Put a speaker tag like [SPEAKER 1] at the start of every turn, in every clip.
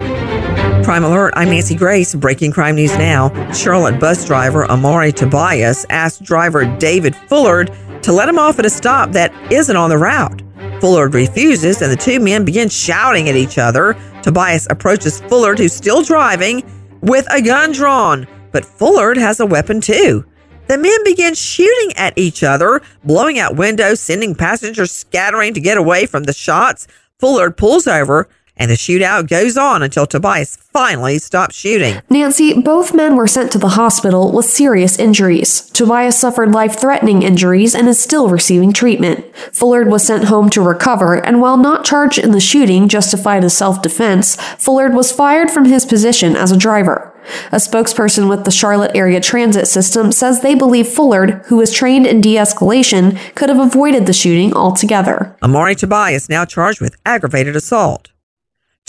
[SPEAKER 1] Crime Alert, I'm Nancy Grace. Breaking crime news now. Charlotte bus driver Amari Tobias asked driver David Fullard to let him off at a stop that isn't on the route. Fullard refuses, and the two men begin shouting at each other. Tobias approaches Fullard, who's still driving, with a gun drawn, but Fullard has a weapon too. The men begin shooting at each other, blowing out windows, sending passengers scattering to get away from the shots. Fullard pulls over and the shootout goes on until Tobias finally stops shooting.
[SPEAKER 2] Nancy, both men were sent to the hospital with serious injuries. Tobias suffered life threatening injuries and is still receiving treatment. Fullard was sent home to recover, and while not charged in the shooting justified as self defense, Fullard was fired from his position as a driver. A spokesperson with the Charlotte Area Transit System says they believe Fullard, who was trained in de escalation, could have avoided the shooting altogether.
[SPEAKER 1] Amari Tobias now charged with aggravated assault.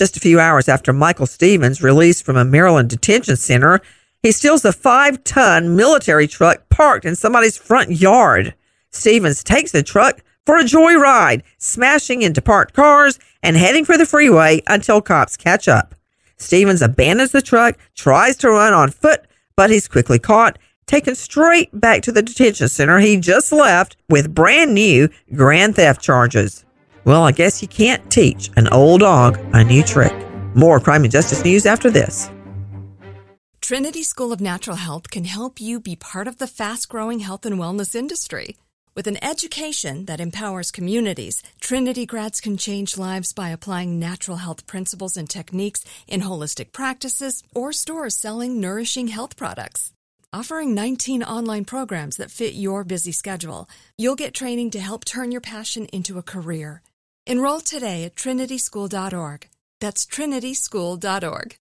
[SPEAKER 1] Just a few hours after Michael Stevens released from a Maryland detention center, he steals a five ton military truck parked in somebody's front yard. Stevens takes the truck for a joyride, smashing into parked cars and heading for the freeway until cops catch up. Stevens abandons the truck, tries to run on foot, but he's quickly caught, taken straight back to the detention center he just left with brand new grand theft charges. Well, I guess you can't teach an old dog a new trick. More crime and justice news after this.
[SPEAKER 3] Trinity School of Natural Health can help you be part of the fast growing health and wellness industry. With an education that empowers communities, Trinity grads can change lives by applying natural health principles and techniques in holistic practices or stores selling nourishing health products. Offering 19 online programs that fit your busy schedule, you'll get training to help turn your passion into a career. Enroll today at trinityschool.org. That's trinityschool.org.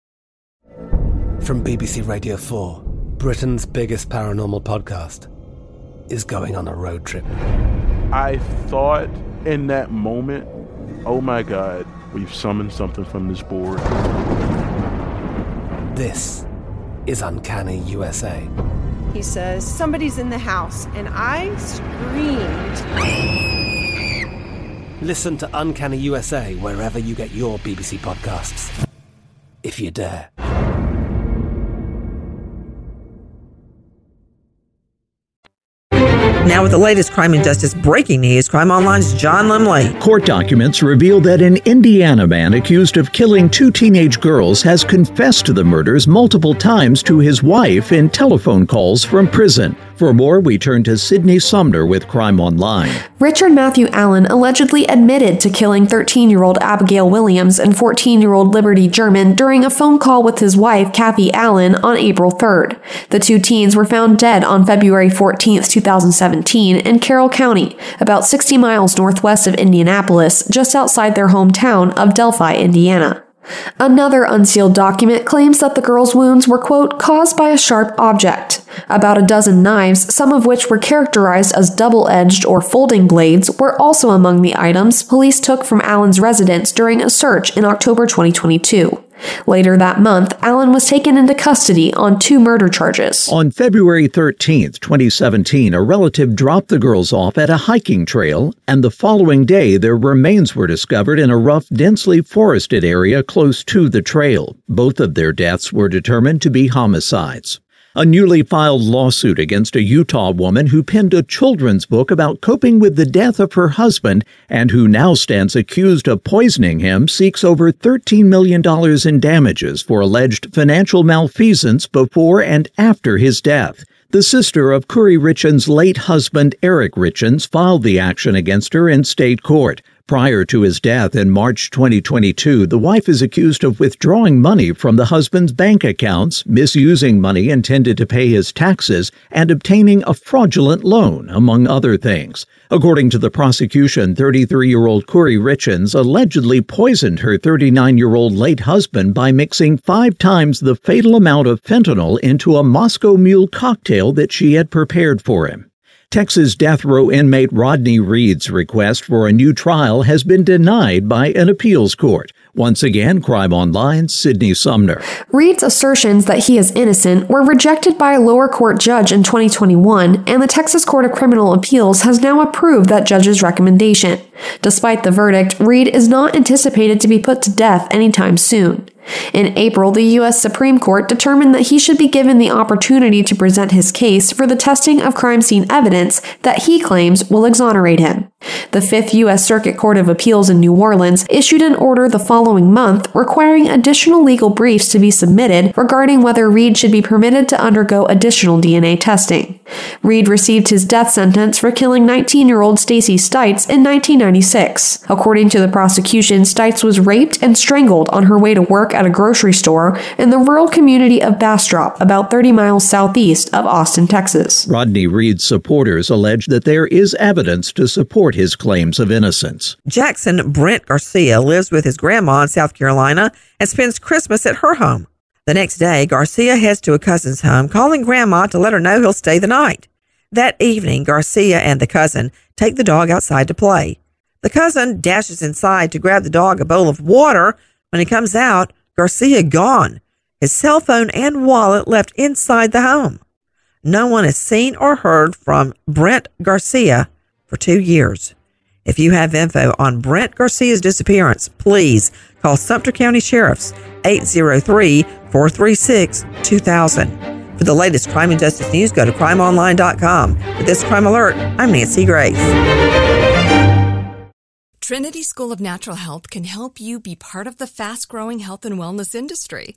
[SPEAKER 4] From BBC Radio 4, Britain's biggest paranormal podcast is going on a road trip.
[SPEAKER 5] I thought in that moment, oh my God, we've summoned something from this board.
[SPEAKER 4] This is Uncanny USA.
[SPEAKER 6] He says, Somebody's in the house, and I screamed.
[SPEAKER 4] Listen to Uncanny USA wherever you get your BBC podcasts, if you dare.
[SPEAKER 1] Now, with the latest crime and justice breaking news, Crime Online's John Limley.
[SPEAKER 7] Court documents reveal that an Indiana man accused of killing two teenage girls has confessed to the murders multiple times to his wife in telephone calls from prison. For more, we turn to Sydney Sumner with Crime Online.
[SPEAKER 2] Richard Matthew Allen allegedly admitted to killing 13 year old Abigail Williams and 14 year old Liberty German during a phone call with his wife, Kathy Allen, on April 3rd. The two teens were found dead on February 14th, 2017, in Carroll County, about 60 miles northwest of Indianapolis, just outside their hometown of Delphi, Indiana. Another unsealed document claims that the girl's wounds were, quote, caused by a sharp object. About a dozen knives, some of which were characterized as double edged or folding blades, were also among the items police took from Allen's residence during a search in October 2022. Later that month, Allen was taken into custody on two murder charges.
[SPEAKER 7] On February 13, 2017, a relative dropped the girls off at a hiking trail, and the following day, their remains were discovered in a rough, densely forested area close to the trail. Both of their deaths were determined to be homicides. A newly filed lawsuit against a Utah woman who penned a children's book about coping with the death of her husband and who now stands accused of poisoning him seeks over $13 million in damages for alleged financial malfeasance before and after his death. The sister of Kouri Richins' late husband, Eric Richins, filed the action against her in state court. Prior to his death in March 2022, the wife is accused of withdrawing money from the husband's bank accounts, misusing money intended to pay his taxes, and obtaining a fraudulent loan, among other things. According to the prosecution, 33 year old Kouri Richins allegedly poisoned her 39 year old late husband by mixing five times the fatal amount of fentanyl into a Moscow Mule cocktail that she had prepared for him. Texas death row inmate Rodney Reed's request for a new trial has been denied by an appeals court. Once again, Crime Online's Sydney Sumner.
[SPEAKER 2] Reed's assertions that he is innocent were rejected by a lower court judge in 2021, and the Texas Court of Criminal Appeals has now approved that judge's recommendation. Despite the verdict, Reed is not anticipated to be put to death anytime soon. In April, the U.S. Supreme Court determined that he should be given the opportunity to present his case for the testing of crime scene evidence that he claims will exonerate him. The Fifth U.S. Circuit Court of Appeals in New Orleans issued an order the following month requiring additional legal briefs to be submitted regarding whether Reed should be permitted to undergo additional DNA testing. Reed received his death sentence for killing 19 year old Stacey Stites in 1996. According to the prosecution, Stites was raped and strangled on her way to work at a grocery store in the rural community of Bastrop, about 30 miles southeast of Austin, Texas.
[SPEAKER 7] Rodney Reed's supporters allege that there is evidence to support support his claims of innocence.
[SPEAKER 1] Jackson Brent Garcia lives with his grandma in South Carolina and spends Christmas at her home. The next day, Garcia heads to a cousin's home, calling grandma to let her know he'll stay the night. That evening, Garcia and the cousin take the dog outside to play. The cousin dashes inside to grab the dog a bowl of water. When he comes out, Garcia gone. His cell phone and wallet left inside the home. No one has seen or heard from Brent Garcia for two years. If you have info on Brent Garcia's disappearance, please call Sumter County Sheriff's 803 436 2000. For the latest crime and justice news, go to crimeonline.com. With this crime alert, I'm Nancy Grace.
[SPEAKER 3] Trinity School of Natural Health can help you be part of the fast growing health and wellness industry.